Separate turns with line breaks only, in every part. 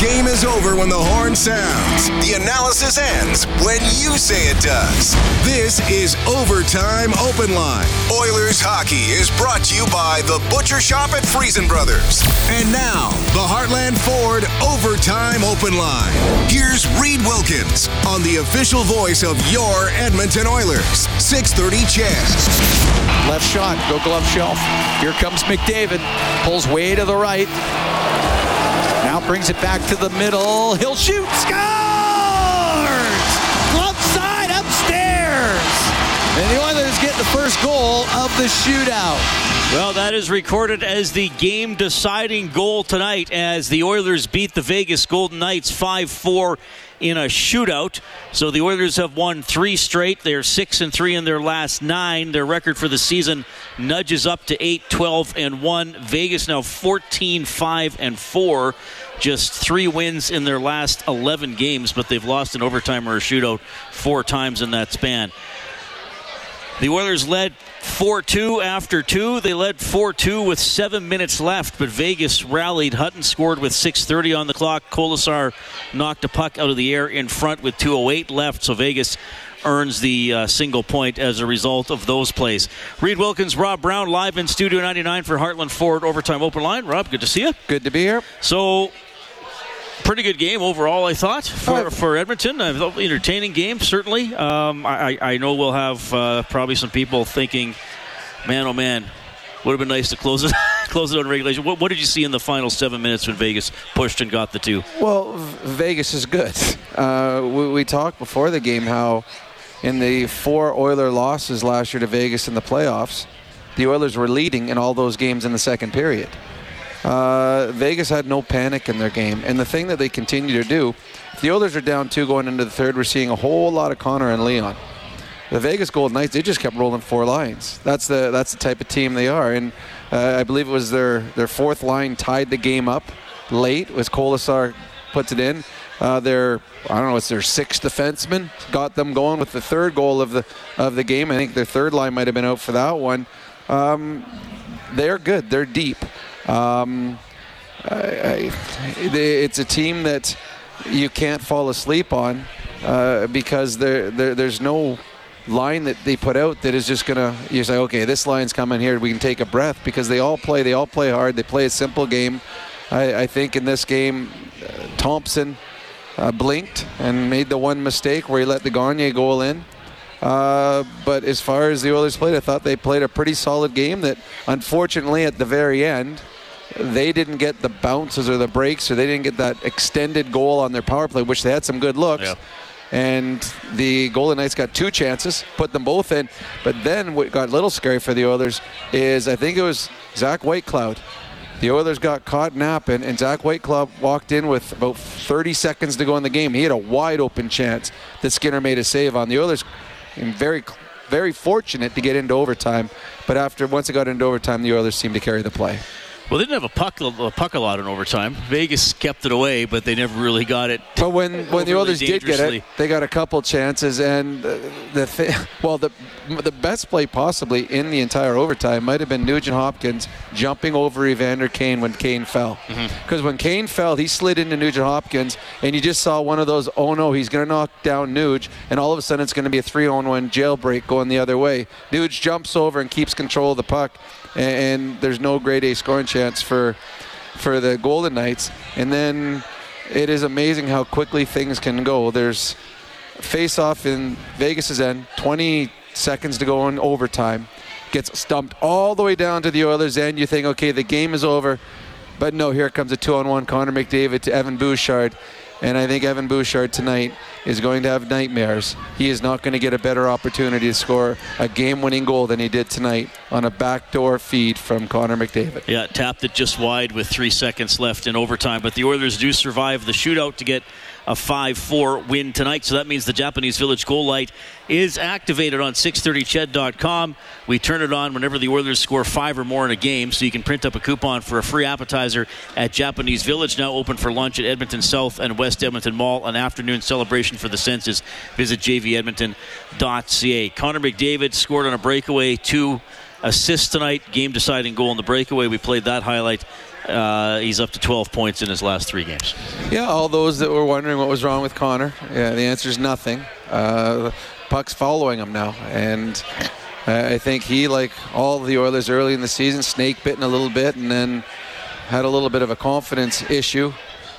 Game is over when the horn sounds. The analysis ends when you say it does. This is Overtime Open Line. Oilers hockey is brought to you by the Butcher Shop at Freson Brothers. And now, the Heartland Ford Overtime Open Line. Here's Reid Wilkins on the official voice of your Edmonton Oilers. 630 CHED.
Left shot, go glove shelf. Here comes McDavid. Pulls way to the right. Brings it back to the middle. He'll shoot. Scores! Glove side upstairs. And the Oilers get the first goal of the shootout.
Well, that is recorded as the game deciding goal tonight as the Oilers beat the Vegas Golden Knights 5 4 in a shootout. So the Oilers have won three straight. They're 6 and 3 in their last nine. Their record for the season nudges up to 8 12 and 1. Vegas now 14 5 and 4. Just three wins in their last 11 games, but they've lost in overtime or a shootout four times in that span. The Oilers led 4 2 after two. They led 4 2 with seven minutes left, but Vegas rallied. Hutton scored with 6.30 on the clock. Kolesar knocked a puck out of the air in front with 2.08 left, so Vegas earns the uh, single point as a result of those plays. Reid Wilkins, Rob Brown, live in Studio 99 for Heartland Ford Overtime Open Line. Rob, good to see you.
Good to be here.
So, pretty good game overall, I thought, for, for Edmonton. Thought entertaining game, certainly. Um, I, I know we'll have uh, probably some people thinking, man, oh man, would have been nice to close it. close it on regulation. What, what, did you see in the final seven minutes when Vegas pushed and got the two?
Well, Vegas is good. Uh, we, we talked before the game how in the four Oiler losses last year to Vegas in the playoffs, the Oilers were leading in all those games in the second period. Uh, Vegas had no panic in their game, and the thing that they continue to do, the Oilers are down two going into the third. We're seeing a whole lot of Connor and Leon. The Vegas Golden Knights, they just kept rolling four lines. That's the that's the type of team they are, and uh, I believe it was their their fourth line tied the game up late. Was Kolesar puts it in. Uh, their I don't know, it's their sixth defenseman got them going with the third goal of the of the game. I think their third line might have been out for that one. Um, they're good. They're deep. Um, I, I, it's a team that you can't fall asleep on uh, because there, there's no line that they put out that is just gonna you say okay this line's coming here we can take a breath because they all play they all play hard they play a simple game I, I think in this game uh, Thompson uh, blinked and made the one mistake where he let the Gagner goal in uh, but as far as the Oilers played, I thought they played a pretty solid game. That unfortunately at the very end, they didn't get the bounces or the breaks, or they didn't get that extended goal on their power play, which they had some good looks.
Yeah.
And the Golden Knights got two chances, put them both in. But then what got a little scary for the Oilers is I think it was Zach Whitecloud. The Oilers got caught napping, and Zach Whitecloud walked in with about 30 seconds to go in the game. He had a wide open chance that Skinner made a save on. The Oilers and very very fortunate to get into overtime. But after once it got into overtime, the Oilers seemed to carry the play.
Well, they didn't have a puck, a puck a lot in overtime. Vegas kept it away, but they never really got it.
But when, when the Oilers did get it, they got a couple chances, and the th- well, the the best play possibly in the entire overtime might have been Nugent Hopkins jumping over Evander Kane when Kane fell. Because mm-hmm. when Kane fell, he slid into Nugent Hopkins, and you just saw one of those. Oh no, he's going to knock down Nuge, and all of a sudden it's going to be a three-on-one jailbreak going the other way. Nuge jumps over and keeps control of the puck and, there's no grade A scoring chance for for the Golden Knights. And then it is amazing how quickly things can go. There's face off in Vegas's end, 20 seconds to go in overtime. Gets stumped all the way down to the Oilers' end. You think, okay, the game is over. But no, here comes a two on one Connor McDavid to Evan Bouchard. And I think Evan Bouchard tonight is going to have nightmares. He is not going to get a better opportunity to score a game winning goal than he did tonight on a backdoor feed from Connor McDavid.
Yeah, tapped it just wide with three seconds left in overtime. But the Oilers do survive the shootout to get a 5-4 win tonight. So that means the Japanese Village goal light is activated on 630ched.com. We turn it on whenever the Oilers score five or more in a game, so you can print up a coupon for a free appetizer at Japanese Village, now open for lunch at Edmonton South and West Edmonton Mall. An afternoon celebration for the senses. Visit jvedmonton.ca. Connor McDavid scored on a breakaway, two assists tonight, game deciding goal in the breakaway. We played that highlight. Uh, he's up to 12 points in his last three games.
Yeah, all those that were wondering what was wrong with Connor, yeah, the answer is nothing. Uh, puck's following him now, and I think he, like all the Oilers early in the season, snake bitten a little bit, and then had a little bit of a confidence issue.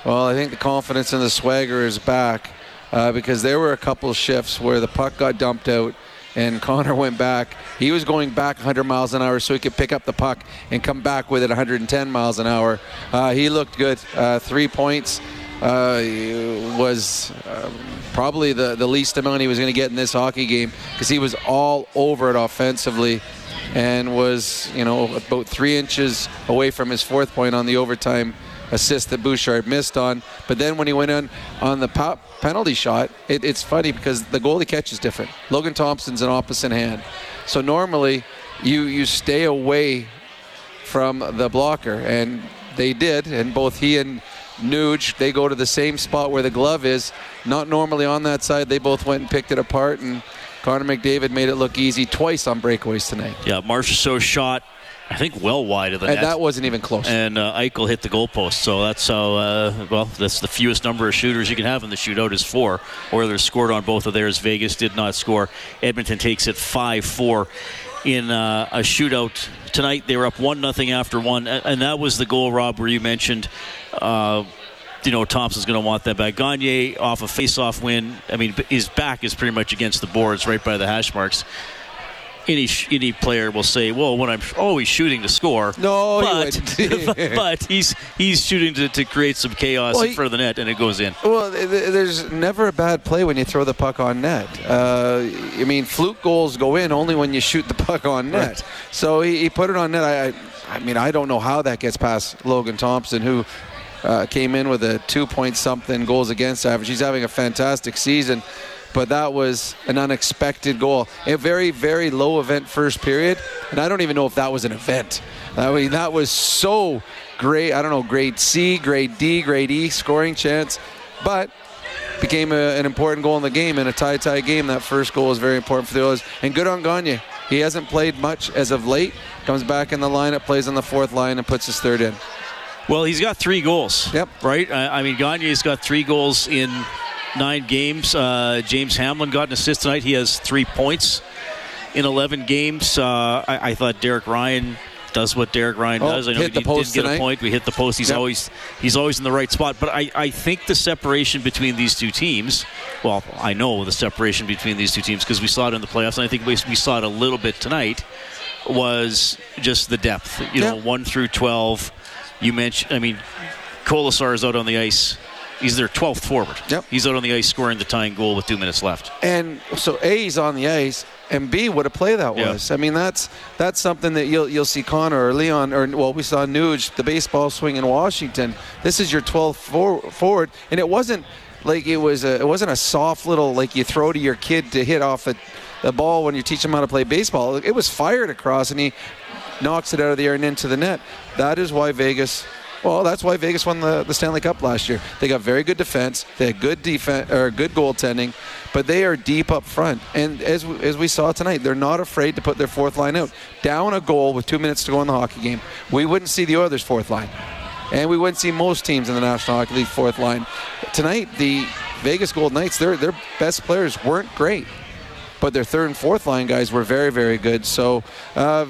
Well, I think the confidence and the swagger is back uh, because there were a couple shifts where the puck got dumped out and Connor went back. He was going back 100 miles an hour so he could pick up the puck and come back with it 110 miles an hour. Uh, he looked good. Uh, three points uh, was um, probably the, the least amount he was going to get in this hockey game because he was all over it offensively and was, you know, about three inches away from his fourth point on the overtime assist that Bouchard missed on. But then when he went in on the pop penalty shot, it, it's funny because the goalie catch is different. Logan Thompson's an opposite hand. So normally you, you stay away from the blocker, and they did, and both he and Nuge, they go to the same spot where the glove is, not normally on that side. They both went and picked it apart, and Connor McDavid made it look easy twice on breakaways tonight.
Yeah, Marchessault shot I think well wide of the
and
net.
that wasn't even close.
And uh, Eichel hit the goalpost, so that's how. Uh, well, that's the fewest number of shooters you can have in the shootout is four. Oilers scored on both of theirs. Vegas did not score. Edmonton takes it five-four in uh, a shootout tonight. They were up one nothing after one, and that was the goal, Rob, where you mentioned. Uh, you know Thompson's going to want that back. Gagner off a face-off win. I mean, his back is pretty much against the boards, right by the hash marks any any player will say, "Well, when I'm always shooting to score."
No,
but, but he's he's shooting to, to create some chaos well, in front of the net, and it goes in.
Well, there's never a bad play when you throw the puck on net. Uh, I mean, fluke goals go in only when you shoot the puck on net. Right. So he, he, put it on net. I, I mean, I don't know how that gets past Logan Thompson, who. Uh, came in with a two point something goals against average. He's having a fantastic season but that was an unexpected goal. A very, very low event first period, and I don't even know if that was an event. I mean, that was so great. I don't know, grade C, grade D, grade E scoring chance, but became a, an important goal in the game in a tie-tie game. That first goal was very important for the Oilers, and good on Gagner. He hasn't played much as of late. Comes back in the lineup, plays on the fourth line, and puts his third in.
Well, he's got three goals.
Yep.
Right. I, I mean, Gagner's got three goals in nine games. Uh, James Hamblin got an assist tonight. He has three points in 11 games. Uh, I, I, thought Derek Ryan does what Derek Ryan
oh,
does. I know he
the post
did get
tonight.
a point. We hit the post. He's
yep.
always he's always in the right spot. But I, I think the separation between these two teams. Well, I know the separation between these two teams because we saw it in the playoffs, and I think we, we saw it a little bit tonight. Was just the depth. You know, one through twelve. You mentioned. I mean, Kolesar is out on the ice He's their 12th forward.
Yep.
He's out on the ice scoring the tying goal with two minutes left.
And so A, he's on the ice, and B, what a play that was. I mean, that's that's something that you'll you'll see Connor or Leon or well, we saw Nuge, the baseball swing in Washington. This is your 12th for, forward, and it wasn't like it was a it wasn't a soft little like you throw to your kid to hit off a, the ball when you teach him how to play baseball. It was fired across, and he knocks it out of the air and into the net. That is why Vegas well, that's why Vegas won the, the Stanley Cup last year. They got very good defense. They had good defense or good goaltending, but they are deep up front. And as as we saw tonight, they're not afraid to put their fourth line out. Down a goal with two minutes to go in the hockey game, we wouldn't see the Oilers' fourth line, and we wouldn't see most teams in the National Hockey League fourth line. Tonight, the Vegas Golden Knights, their their best players weren't great, but their third and fourth line guys were very very good. So. Uh,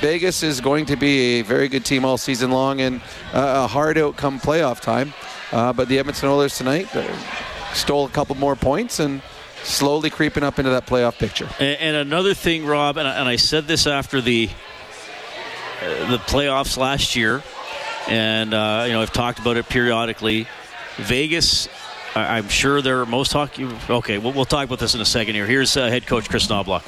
Vegas is going to be a very good team all season long and uh, a hard outcome playoff time. Uh, but the Edmonton Oilers tonight uh, stole a couple more points and slowly creeping up into that playoff picture.
And, and another thing, Rob, and I, and I said this after the uh, the playoffs last year, and uh, you know I've talked about it periodically. Vegas I'm sure they're most hockey. Okay, we'll, we'll, talk about this in a second here. Here's uh, head coach Kris Knoblauch.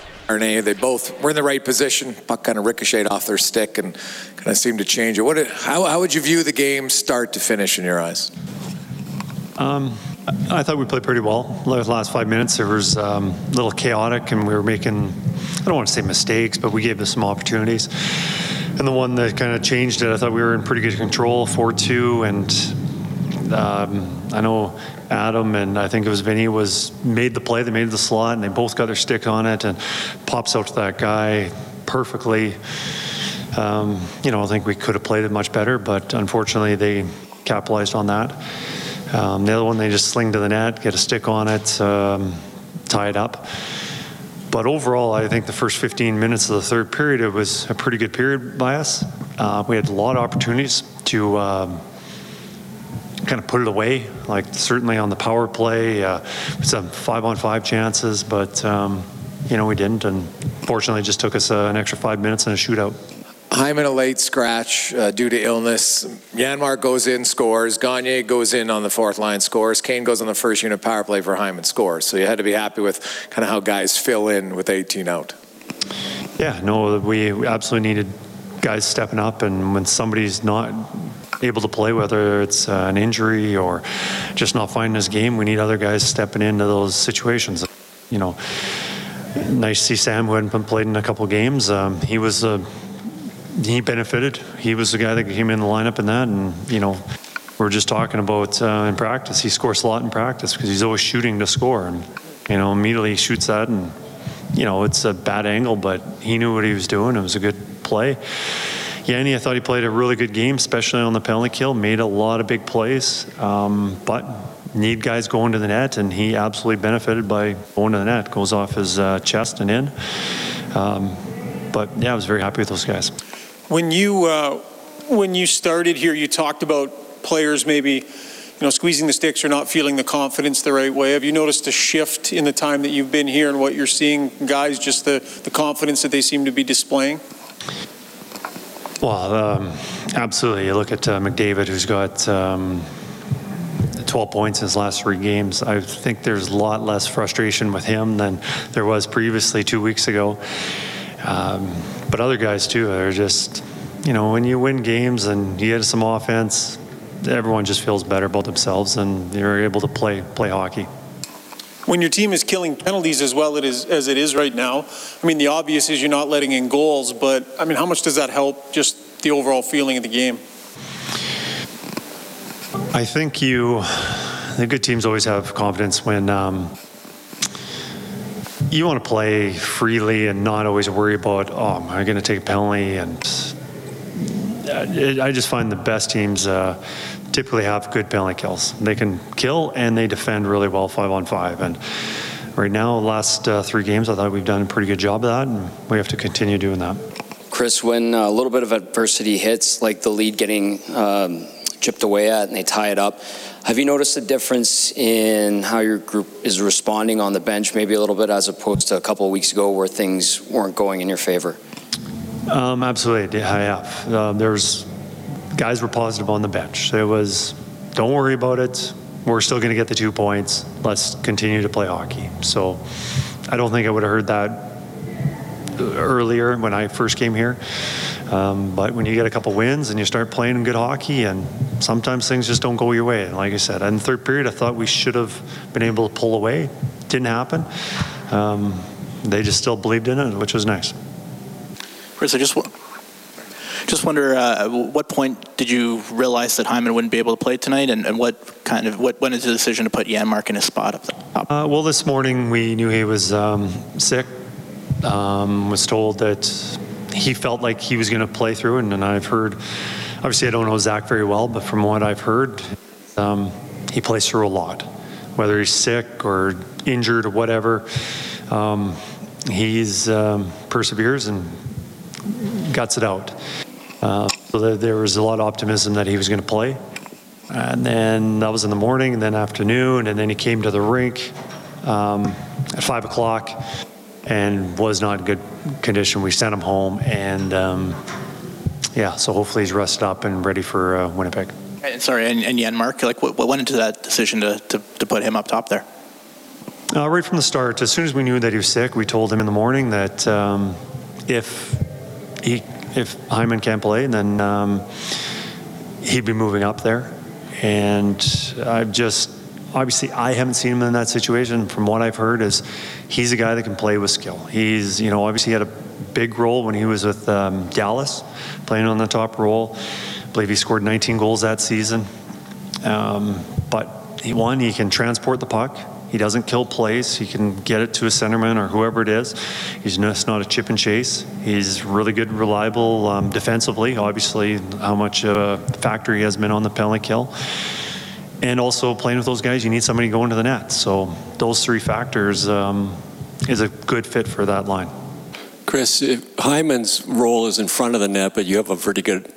They both were in the right position. Puck kind of ricocheted off their stick and kind of seemed to change it. What? How, how would you view the game start to finish in your eyes?
Um, I thought we played pretty well. The last five minutes, it was um, a little chaotic, and we were making, I don't want to say mistakes, but we gave them some opportunities. And the one that kind of changed it, I thought we were in pretty good control, 4 2. And um, I know Adam and I think it was Vinny was made the play, they made the slot, and they both got their stick on it and pops out to that guy perfectly. Um, you know, I think we could have played it much better, but unfortunately they capitalized on that. Um, the other one, they just sling to the net, get a stick on it, um, tie it up. But overall, I think the first 15 minutes of the third period, it was a pretty good period by us. Uh, we had a lot of opportunities to um, kind of put it away, like certainly on the power play, uh, some five on five chances, but um, you know, we didn't. And fortunately, it just took us uh, an extra five minutes and a shootout.
Hyman a late scratch uh, due to illness. Janmark goes in, scores. Gagner goes in on the fourth line, scores. Kane goes on the first unit power play for Hyman, scores. So you had to be happy with kind of how guys fill in with 18 out.
Yeah, no, we absolutely needed guys stepping up, and when somebody's not able to play, whether it's uh, an injury or just not finding his game, we need other guys stepping into those situations. You know, nice to see Sam, who hadn't been played in a couple games. Um, he was a he benefited. He was the guy that came in the lineup in that, and you know, we are just talking about uh, in practice. He scores a lot in practice because he's always shooting to score, and you know, immediately he shoots that, and you know, it's a bad angle, but he knew what he was doing. It was a good play. Yanni, I thought he played a really good game, especially on the penalty kill. Made a lot of big plays, um, but need guys going to the net, and he absolutely benefited by going to the net. Goes off his uh, chest and in. Um, but yeah, I was very happy with those guys.
When you uh, when you started here, you talked about players maybe you know squeezing the sticks or not feeling the confidence the right way. Have you noticed a shift in the time that you've been here and what you're seeing, guys? Just the the confidence that they seem to be displaying.
Well, um, absolutely. You look at uh, McDavid, who's got. Um, 12 points in his last three games. I think there's a lot less frustration with him than there was previously two weeks ago. Um, but other guys too are just, you know, when you win games and you get some offense, everyone just feels better about themselves and they're able to play play hockey.
When your team is killing penalties as well as it is right now, I mean, the obvious is you're not letting in goals, but I mean, how much does that help just the overall feeling of the game?
I think you, the good teams always have confidence when um, you want to play freely and not always worry about, oh, am I going to take a penalty? And I just find the best teams uh, typically have good penalty kills. They can kill and they defend really well five on five. And right now, last uh, three games, I thought we've done a pretty good job of that, and we have to continue doing that.
Kris, when a little bit of adversity hits, like the lead getting um, chipped away at and they tie it up, have you noticed a difference in how your group is responding on the bench, maybe a little bit as opposed to a couple of weeks ago where things weren't going in your favor?
Um, absolutely, I have. Uh, there's guys were positive on the bench. It was, don't worry about it. We're still going to get the two points. Let's continue to play hockey. So, I don't think I would have heard that earlier when I first came here. Um, but when you get a couple wins and you start playing good hockey, and sometimes things just don't go your way. And like I said, in the third period, I thought we should have been able to pull away. Didn't happen. Um, they just still believed in it, which was nice.
Kris, I just just wonder, uh, what point did you realize that Hyman wouldn't be able to play tonight, and, and what kind of what went into the decision to put Janmark in his spot up top?
Uh, well, this morning we knew he was um, sick. Um, was told that he felt like he was going to play through, and, and, I've heard. Obviously, I don't know Zach very well, but from what I've heard, um, he plays through a lot, whether he's sick or injured or whatever. Um, he's um, perseveres and guts it out. Uh, so there was a lot of optimism that he was going to play. And then that was in the morning, and then afternoon, and then he came to the rink um, at five o'clock and was not in good condition. We sent him home, and um, yeah, so hopefully he's rested up and ready for uh, Winnipeg.
And sorry, and, and Janmark, like what, what, went into that decision to, to, to put him up top there?
Uh, right from the start, as soon as we knew that he was sick, we told him in the morning that um, if he if Hyman can't play, then um, he'd be moving up there. And I've just obviously I haven't seen him in that situation. From what I've heard, is he's a guy that can play with skill. He's you know obviously had a big role when he was with um, Dallas, playing on the top role. I believe he scored 19 goals that season. Um, but he one he can transport the puck. He doesn't kill plays. He can get it to a centerman or whoever it is. He's just not a chip and chase. He's really good, reliable um, defensively. Obviously, how much of a factor he has been on the penalty kill and also playing with those guys, you need somebody going to the net. So those three factors um, is a good fit for that line.
Kris, Hyman's role is in front of the net, but you have a pretty good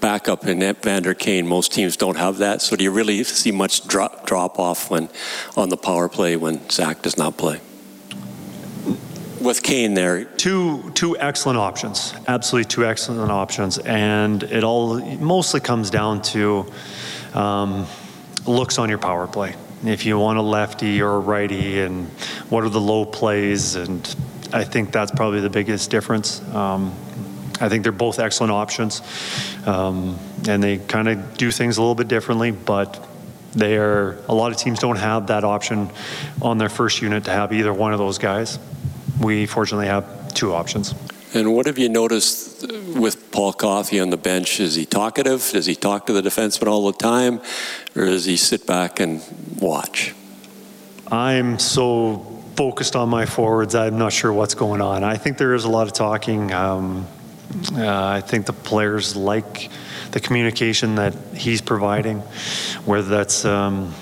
backup in Vander Kane. Most teams don't have that. So do you really see much drop, drop off when on the power play when Zach does not play? With Kane there,
two two excellent options, absolutely two excellent options, and it all mostly comes down to um, looks on your power play. If you want a lefty or a righty, and what are the low plays, and I think that's probably the biggest difference. Um, I think they're both excellent options, um, and they kind of do things a little bit differently, but they are a lot of teams don't have that option on their first unit to have either one of those guys. We fortunately have two options.
And what have you noticed with Paul Coffey on the bench? Is he talkative? Does he talk to the defenseman all the time? Or does he sit back and watch?
I'm so focused on my forwards, I'm not sure what's going on. I think there is a lot of talking. Um, uh, I think the players like the communication that he's providing, whether that's um,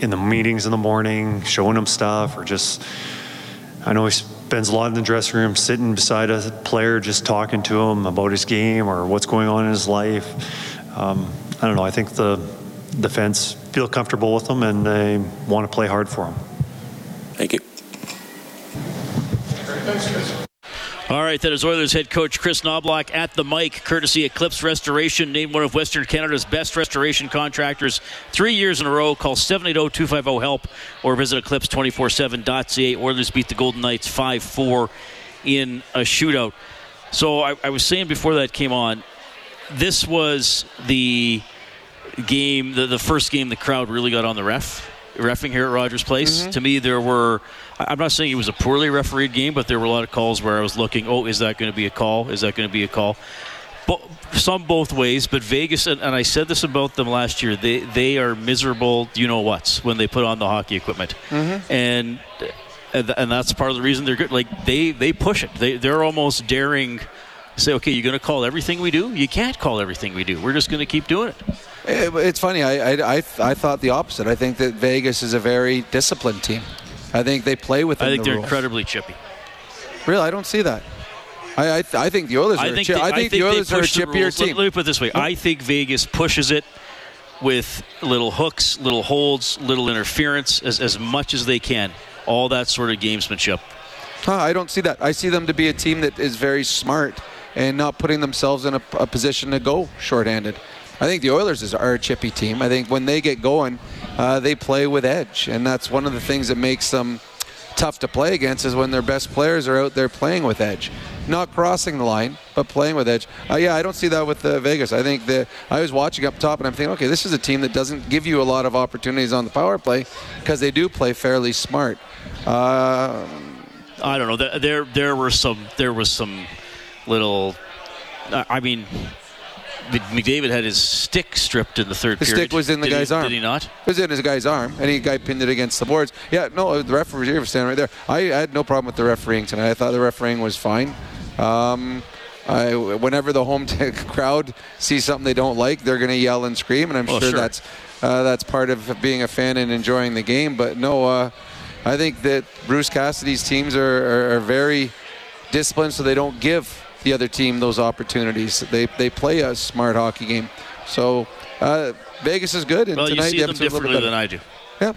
in the meetings in the morning, showing them stuff, or just, I know he spends a lot in the dressing room sitting beside a player just talking to him about his game or what's going on in his life. Um, I don't know. I think the defense feel comfortable with him and they want to play hard for him.
Thank you.
All right, that is Oilers head coach Kris Knoblauch at the mic, courtesy Eclipse Restoration, named one of Western Canada's best restoration contractors three years in a row. Call 780-250-HELP or visit eclipse247.ca. Oilers beat the Golden Knights 5-4 in a shootout. So I, I was saying before that came on, this was the game, the, the first game the crowd really got on the ref, refing here at Rogers Place. Mm-hmm. To me, there were I'm not saying it was a poorly refereed game, but there were a lot of calls where I was looking, oh, is that going to be a call? Is that going to be a call? But some both ways, but Vegas, and, and, I said this about them last year, they, they are miserable, you know what's, when they put on the hockey equipment. Mm-hmm. And, and that's part of the reason they're good. Like, they, they push it. They, they're almost daring say, okay, you're going to call everything we do? You can't call everything we do. We're just going to keep doing it.
It's funny. I, I, I, I, thought the opposite. I think that Vegas is a very disciplined team. I think they play within
I think
the
they're
rules.
incredibly chippy.
Really, I don't see that. I, I, I think the Oilers are. I think, they, I think, the Oilers are a chippier team.
Let, let me put it this way: hmm? I think Vegas pushes it with little hooks, little holds, little interference as, as much as they can. All that sort of gamesmanship.
Huh, I don't see that. I see them to be a team that is very smart and not putting themselves in a, a position to go shorthanded. I think the Oilers is, are a chippy team. I think when they get going, uh, they play with edge, and that's one of the things that makes them tough to play against is when their best players are out there playing with edge, not crossing the line, but playing with edge. Uh, yeah, I don't see that with uh, Vegas. I think that I was watching up top and I'm thinking, okay, this is a team that doesn't give you a lot of opportunities on the power play because they do play fairly smart. Uh,
I don't know. There, there were some, there was some little. I mean, McDavid had his stick stripped in the third
the
period.
stick was in the
did
guy's
he,
arm.
Did he not? It
was in his guy's arm, and he guy pinned it against the boards. Yeah, no, the referee was standing right there. I, had no problem with the refereeing tonight. I thought the refereeing was fine. Um, I, whenever the home t- crowd sees something they don't like, they're going to yell and scream, and I'm
well,
sure,
sure,
that's uh, that's part of being a fan and enjoying the game. But no, uh, I think that Bruce Cassidy's teams are, are, are very disciplined, so they don't give the other team those opportunities. They they play a smart hockey game. So uh, Vegas is good, and
well,
tonight
you see
the
them differently than I do.
Yeah.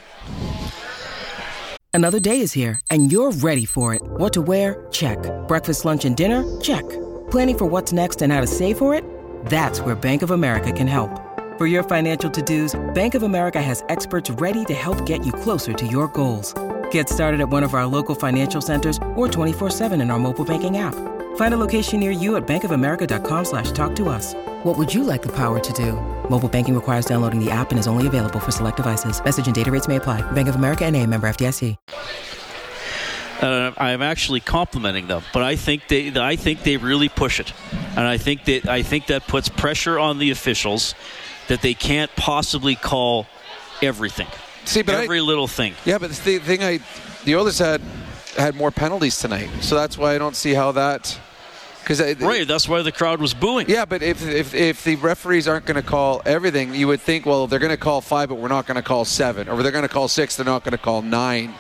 Another day is here, and you're ready for it. What to wear? Check. Breakfast, lunch, and dinner? Check. Planning for what's next and how to save for it? That's where Bank of America can help. For your financial to-dos, Bank of America has experts ready to help get you closer to your goals. Get started at one of our local financial centers or 24-7 in our mobile banking app. Find a location near you at bankofamerica.com slash talk to us. What would you like the power to do? Mobile banking requires downloading the app and is only available for select devices. Message and data rates may apply. Bank of America and a member FDIC.
Uh, I'm actually complimenting them, but I think they I think they really push it, and I think that I think that puts pressure on the officials that they can't possibly call everything.
See, but
every
I,
little thing.
Yeah, but the thing I, the Oilers had had more penalties tonight, so that's why I don't see how that. Because
right, that's why the crowd was booing.
Yeah, but if if, if the referees aren't going to call everything, you would think, well, they're going to call five, but we're not going to call seven, or they're going to call six, they're not going to call nine.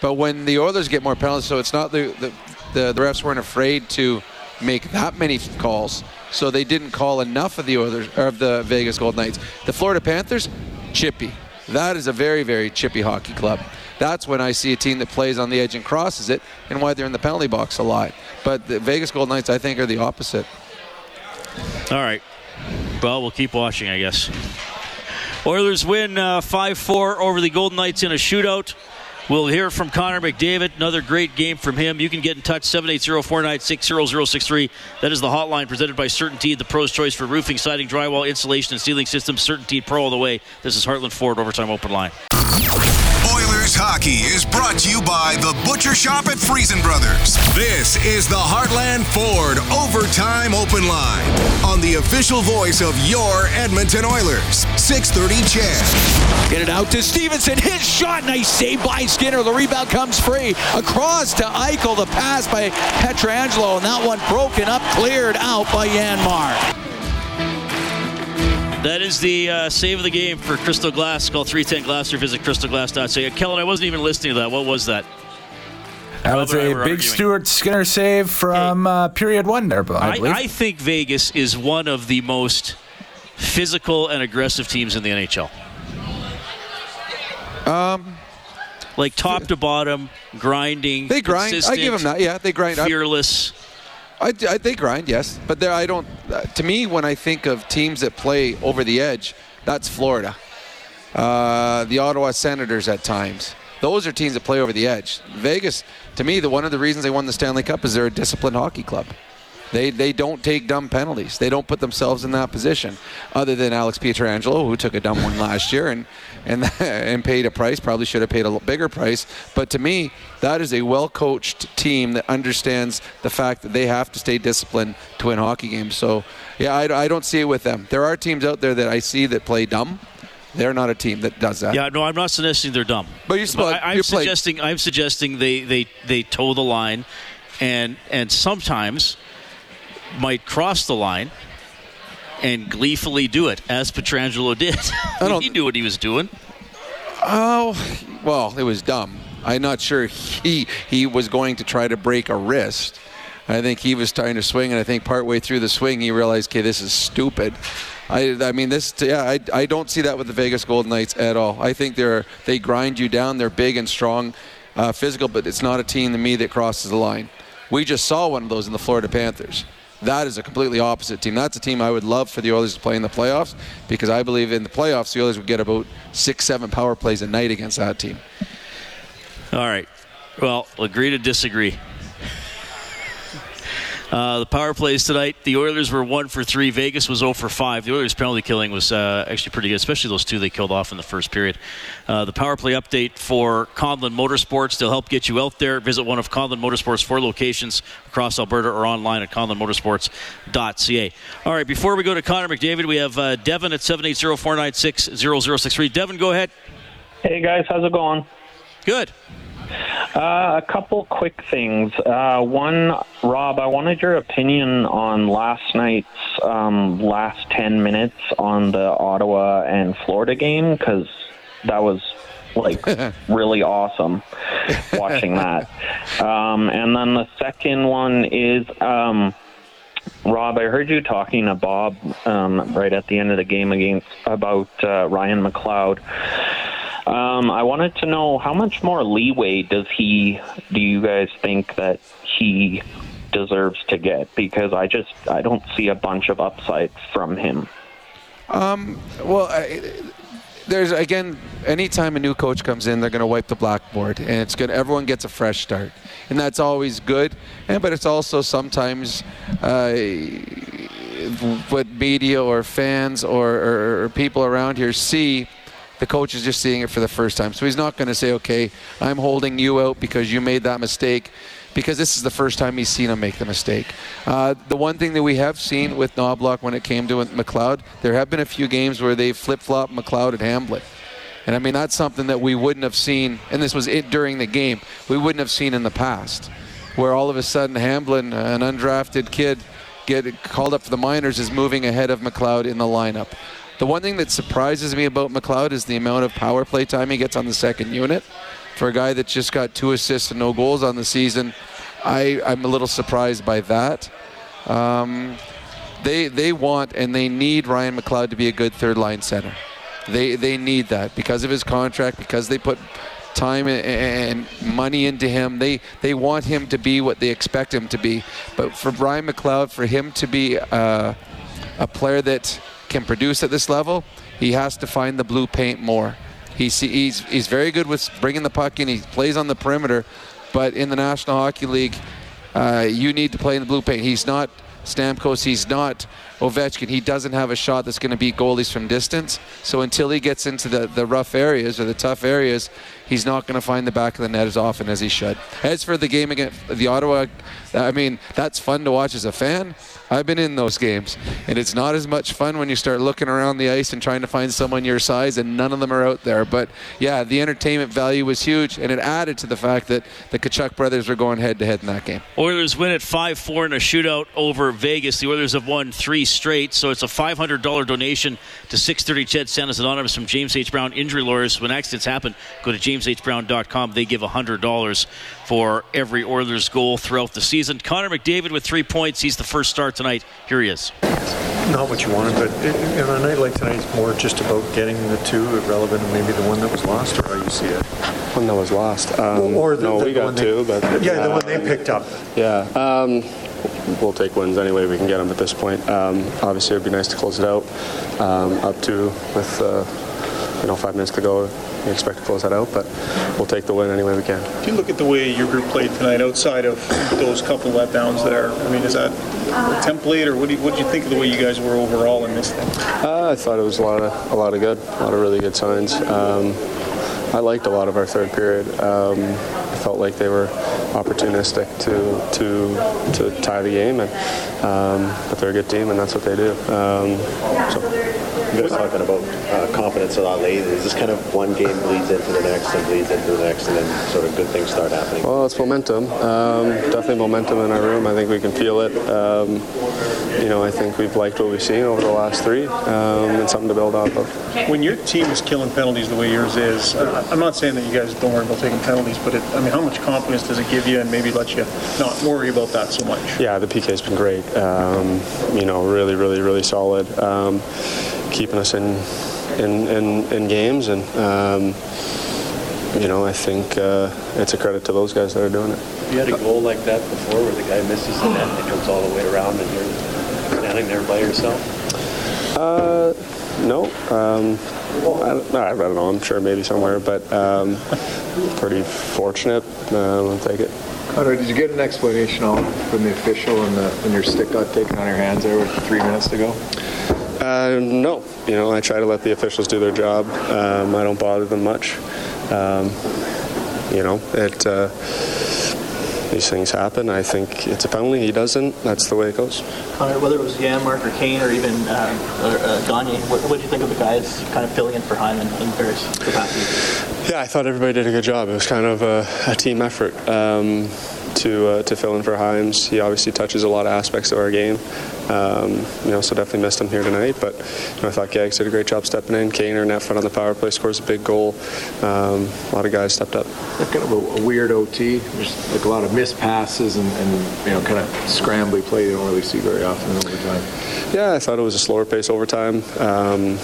But when the Oilers get more penalties, so it's not the, the the, the refs weren't afraid to make that many calls, so they didn't call enough of the Oilers or of the Vegas Golden Knights. The Florida Panthers, chippy. That is a very very chippy hockey club. That's when I see a team that plays on the edge and crosses it, and why they're in the penalty box a lot. But the Vegas Golden Knights, I think, are the opposite.
All right. Well, we'll keep watching, I guess. Oilers win uh, 5 4 over the Golden Knights in a shootout. We'll hear from Connor McDavid. Another great game from him. You can get in touch 780-496-0063. That is the hotline presented by CertainTeed, the pro's choice for roofing, siding, drywall, insulation, and ceiling systems. CertainTeed Pro all the way. This is Heartland Ford Overtime Open Line.
Hockey is brought to you by the Butcher Shop at Freson Brothers. This is the Heartland Ford Overtime Open Line on the official voice of your Edmonton Oilers. 630 CHED.
Get it out to Stephenson. His shot. Nice save by Skinner. The rebound comes free. Across to Eichel. The pass by Pietrangelo. And that one broken up, cleared out by Janmark.
That is the uh, save of the game for Crystal Glass. Call 310 Glass or visit crystalglass.ca. Kellen, I wasn't even listening to that. What was that?
That was a big Stuart Skinner save from uh, period one there, I
I. I think Vegas is one of the most physical and aggressive teams in the NHL.
Um,
like top to bottom, grinding.
They grind. I give them that. Yeah, they grind.
Fearless.
I, I, they grind, yes, but there I don't. Uh, to me, when I think of teams that play over the edge, that's Florida, uh, the Ottawa Senators at times. Those are teams that play over the edge. Vegas, to me, the one of the reasons they won the Stanley Cup is they're a disciplined hockey club. They they don't take dumb penalties. They don't put themselves in that position. Other than Alex Pietrangelo, who took a dumb one last year and and and paid a price. Probably should have paid a bigger price. But to me, that is a well-coached team that understands the fact that they have to stay disciplined to win hockey games. So yeah, I, I don't see it with them. There are teams out there that I see that play dumb. They're not a team that does that.
Yeah, no, I'm not suggesting they're dumb.
But you
but I, am suggesting I'm suggesting they, they, they toe the line, and and sometimes might cross the line and gleefully do it, as Pietrangelo did. he knew what he was doing.
Oh, well, it was dumb. I'm not sure he he was going to try to break a wrist. I think he was trying to swing, and I think partway through the swing, he realized, okay, this is stupid. I, I mean, this, yeah, I, I don't see that with the Vegas Golden Knights at all. I think they're they grind you down. They're big and strong, uh, physical, but it's not a team to me that crosses the line. We just saw one of those in the Florida Panthers. That is a completely opposite team. That's a team I would love for the Oilers to play in the playoffs because I believe in the playoffs the Oilers would get about six, seven power plays a night against that team.
All right. Well, agree to disagree. Uh, the power plays tonight. The Oilers were one for three. Vegas was 0 for five. The Oilers' penalty killing was uh, actually pretty good, especially those two they killed off in the first period. Uh, the power play update for Conlon Motorsports. They'll help get you out there. Visit one of Conlon Motorsports' four locations across Alberta or online at conlonmotorsports.ca. All right, before we go to Connor McDavid, we have uh, Devin at 780-496-0063. Devin, go ahead.
Hey guys, how's it going?
Good.
Uh, a couple quick things. Uh, one, Rob, I wanted your opinion on last night's um, last 10 minutes on the Ottawa and Florida game because that was like really awesome watching that. Um, and then the second one is. Um, Rob, I heard you talking to Bob um, right at the end of the game against about uh, Ryan McLeod. Um, I wanted to know how much more leeway does he? Do you guys think that he deserves to get? Because I just I don't see a bunch of upside from him.
Um, well, I, there's again, anytime a new coach comes in, they're going to wipe the blackboard, and it's good. Everyone gets a fresh start, and that's always good. And but it's also sometimes uh, what media or fans or, or, or people around here see the coach is just seeing it for the first time. So he's not going to say, okay, I'm holding you out because you made that mistake, because this is the first time he's seen him make the mistake. Uh, the one thing that we have seen with Knoblauch when it came to McLeod, there have been a few games where they flip flop McLeod and Hamblin. And I mean, that's something that we wouldn't have seen, and this was it during the game, we wouldn't have seen in the past, where all of a sudden Hamblin, an undrafted kid, get called up for the minors, is moving ahead of McLeod in the lineup. The one thing that surprises me about McLeod is the amount of power play time he gets on the second unit. For a guy that just got two assists and no goals on the season, I, I'm a little surprised by that. Um, they they want and they need Ryan McLeod to be a good third line center. They they need that because of his contract, because they put time and money into him. They they want him to be what they expect him to be. But for Ryan McLeod, for him to be uh, a player that can produce at this level, he has to find the blue paint more. He's, he's, he's very good with bringing the puck in. He plays on the perimeter, but in the National Hockey League, uh, you need to play in the blue paint. He's not Stamkos. He's not Ovechkin. He doesn't have a shot that's going to beat goalies from distance. So until he gets into the, the rough areas or the tough areas, he's not going to find the back of the net as often as he should. As for the game against the Ottawa, I mean, that's fun to watch as a fan. I've been in those games, and it's not as much fun when you start looking around the ice and trying to find someone your size, and none of them are out there. But yeah, the entertainment value was huge, and it added to the fact that the Tkachuk brothers were going head to head in that game.
Oilers win at 5 4 in a shootout over Vegas. The Oilers have won three straight, so it's a $500 donation to 630 CHED Santa's Anonymous from James H. Brown Injury Lawyers. When accidents happen, go to jameshbrown.com. They give $100 for every Oilers goal throughout the season. Connor McDavid with three points. He's the first star tonight. Here he is.
Not what you wanted, but in a night like tonight, it's more just about getting the two relevant and maybe the one that was lost, or how you see it.
One that was lost. Um,
or the,
no,
the,
we
the
got two,
they,
but
yeah, the one they picked up.
Yeah. Um, we'll take wins any way we can get them at this point. Um, obviously, it would be nice to close it out. Um, up to with uh, you know five minutes to go, we expect to close that out, but we'll take the win any way we can.
If you look at the way your group played tonight, outside of those couple letdowns there, I mean, is that a template, or what do you, what do you think of the way you guys were overall in this thing?
Uh, I thought it was a lot of a lot of good, a lot of really good signs. Um, I liked a lot of our third period. Um, felt like they were opportunistic to to to tie the game, and um, but they're a good team, and that's what they do. Um, so.
You guys talking about uh, confidence a lot lately. Is this kind of one game bleeds into the next and bleeds into the next, and then sort of good things start happening?
Well, it's momentum. Um, definitely momentum in our room. I think we can feel it. Um, you know, I think we've liked what we've seen over the last three, um, and something to build off of.
When your team is killing penalties the way yours is, uh, I'm not saying that you guys don't worry about taking penalties, but it, I mean, how much confidence does it give you, and maybe let you not worry about that so much?
Yeah, the PK's been great. Um, you know, really, really, really solid. Keeping us in in, in, in games, and um, you know, I think uh, it's a credit to those guys that are doing it.
You had a goal like that before, where the guy misses the net and it comes all the way around, and you're standing there by yourself.
Uh, no. Um, I, don't, I don't know. I'm sure maybe somewhere, but um, pretty fortunate. Uh, I'll take it.
Connor, did you get an explanation from the official when, the, when your stick got taken on your hands there with three minutes to go?
Uh, no, you know, I try to let the officials do their job. Um, I don't bother them much. Um, you know, it. Uh, these things happen. I think it's a penalty. He doesn't. That's the way it goes.
Connor, whether it was Janmark or Kane or even uh, or, uh, Gagner, what, what did you think of the guys kind of filling in for Hyman in various capacities?
Yeah, I thought everybody did a good job. It was kind of a, a team effort. Um, to uh, to fill in for Himes. He obviously touches a lot of aspects of our game. Um, you know, so definitely missed him here tonight. But you know, I thought Gags did a great job stepping in. Kaner, net front on the power play, scores a big goal. Um, a lot of guys stepped up.
Kind of a, a, weird OT. There's like a lot of missed passes and, and you know, kind of scrambly play you don't really see very often in overtime.
Yeah, I thought it was a slower pace overtime. Um,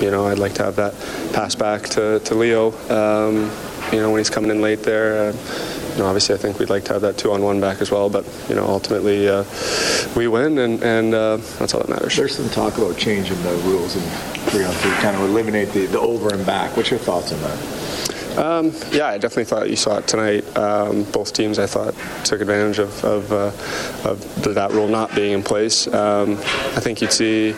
you know, I'd like to have that pass back to, to Leo. Um, you know, when he's coming in late there. Uh, you know, obviously, I think we'd like to have that two-on-one back as well. But you know, ultimately, uh, we win, and, and uh, that's all that matters.
There's some talk about changing the rules in three-on-three, kind of eliminate the, the over and back. What's your thoughts on that?
Um, yeah, I definitely thought you saw it tonight. Um, both teams, I thought, took advantage of, of, uh, of that rule not being in place. Um, I think you'd see,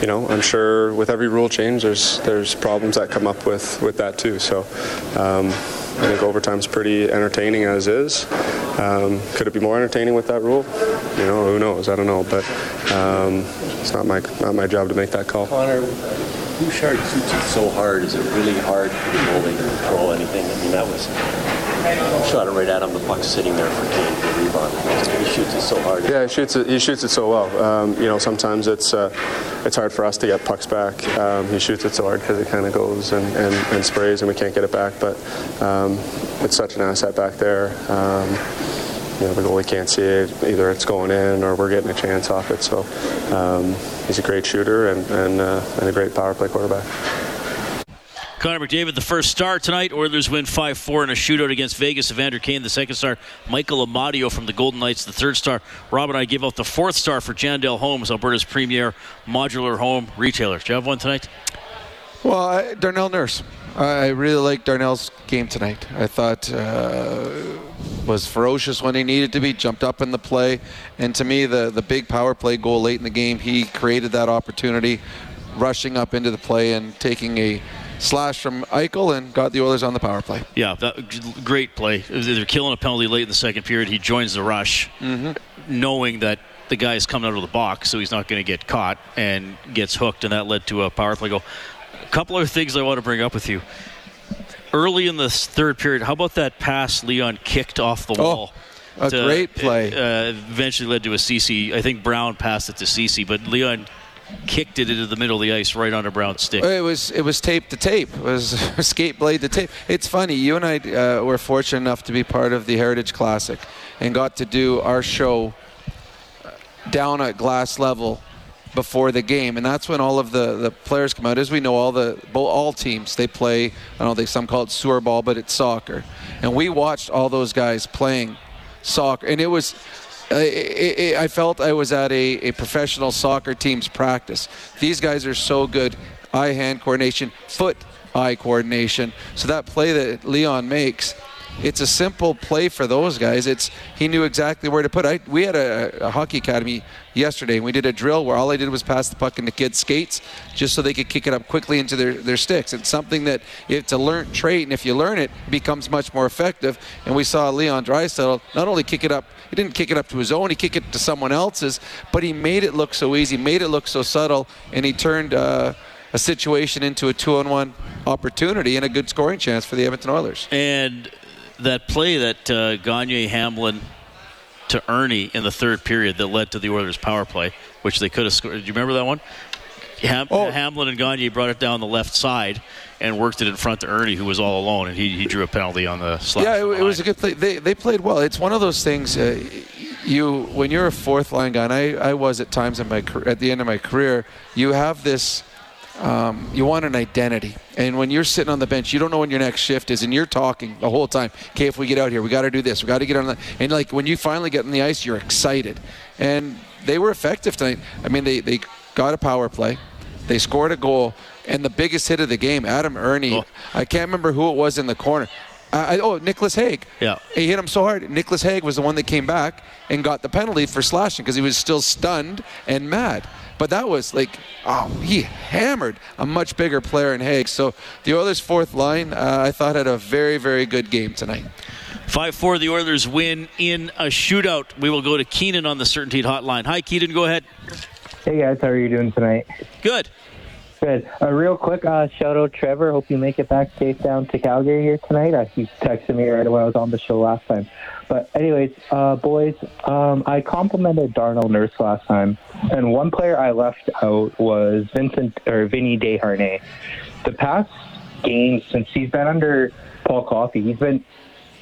you know, I'm sure with every rule change, there's there's problems that come up with, with that too. So um, I think overtime's pretty entertaining as is. Um, could it be more entertaining with that rule? You know, who knows? I don't know, but um, it's not my not my job to make that call.
Connor, Bouchard shoots it so hard. Is it really hard for the goalie to control anything? I mean, that was shot it right at him. The puck's sitting there for Kane for the rebound. He shoots it so hard.
Yeah, he shoots it. He shoots it so well. Um, you know, sometimes it's uh, it's hard for us to get pucks back. Um, he shoots it so hard because it kind of goes and, and, and, sprays, and we can't get it back. But um, it's such an asset back there. Um, you know, the goalie can't see it. Either it's going in or we're getting a chance off it. So um, he's a great shooter and, and, uh, and a great power play quarterback.
Connor McDavid, the first star tonight. Oilers win 5 4 in a shootout against Vegas. Evander Kane, the second star. Michael Amadio from the Golden Knights, the third star. Rob and I give out the fourth star for Jandel Homes, Alberta's premier modular home retailer. Do you have one tonight?
Well, I, Darnell Nurse. I really like Darnell's game tonight. I thought uh, was ferocious when he needed to be, jumped up in the play, and to me, the the big power play goal late in the game, he created that opportunity, rushing up into the play and taking a slash from Eichel and got the Oilers on the power play.
Yeah, that, great play. They're killing a penalty late in the second period. He joins the rush,
mm-hmm.
knowing that the guy's coming out of the box, so he's not going to get caught and gets hooked, and that led to a power play goal. A couple other things I want to bring up with you. Early in the third period, how about that pass Leon kicked off the
oh,
wall?
A to, great play.
Uh, eventually led to a CC. I think Brown passed it to CC, but Leon kicked it into the middle of the ice right onto Brown's stick.
It was it was tape to tape. It was skate blade to tape. It's funny. You and I uh, were fortunate enough to be part of the Heritage Classic, and got to do our show down at glass level before the game, and that's when all of the, the players come out. As we know, all the all teams they play. I don't know. They some call it sewer ball, but it's soccer, and we watched all those guys playing soccer, and it was I, I felt I was at a, a professional soccer team's practice. These guys are so good. Eye hand coordination, foot eye coordination. So that play that Leon makes, it's a simple play for those guys. It's he knew exactly where to put. I we had a, a, hockey academy yesterday, and we did a drill where all I did was pass the puck into kids' skates, just so they could kick it up quickly into their, their sticks. It's something that it's a learned trait, and if you learn it, it becomes much more effective. And we saw Leon Draisaitl not only kick it up, he didn't kick it up to his own, he kicked it to someone else's, but he made it look so easy, made it look so subtle, and he turned. Uh, a situation into a two-on-one opportunity and a good scoring chance for the Edmonton Oilers.
And that play that uh, Gagner Hamblin to Erne in the third period that led to the Oilers' power play, which they could have scored. Do you remember that one? Ham- oh. Hamblin and Gagne brought it down the left side and worked it in front to Erne, who was all alone, and he, he drew a penalty on the slap.
Yeah, it, it, was a good play. They, they played well. It's one of those things. Uh, you when you're a fourth line guy, and I, I was at times in my at the end of my career, you have this um, you want an identity. And when you're sitting on the bench, you don't know when your next shift is, and you're talking the whole time. Okay, if we get out here, we got to do this. We got to get on the. And like when you finally get on the ice, you're excited. And they were effective tonight. I mean, they they got a power play, they scored a goal, and the biggest hit of the game, Adam Erne. Oh. I can't remember who it was in the corner. Uh, oh, Nicolas Hague.
Yeah.
He hit him so hard. Nicolas Hague was the one that came back and got the penalty for slashing because he was still stunned and mad. But that was like, oh, he hammered a much bigger player in Hague. So the Oilers' fourth line, uh, I thought, had a very, very good game tonight.
5 4, the Oilers win in a shootout. We will go to Keenan on the CertainTeed Hotline. Hi, Keenan, go ahead.
Hey, guys, how are you doing tonight?
Good.
Good. A uh, real quick uh, shout out, Trevor. Hope you make it back safe down to Calgary here tonight. Uh, he texted me right when I was on the show last time. But anyways, uh, boys, um, I complimented Darnell Nurse last time, and one player I left out was Vincent or Vinny Desharnais. The past games since he's been under Paul Coffey, he's been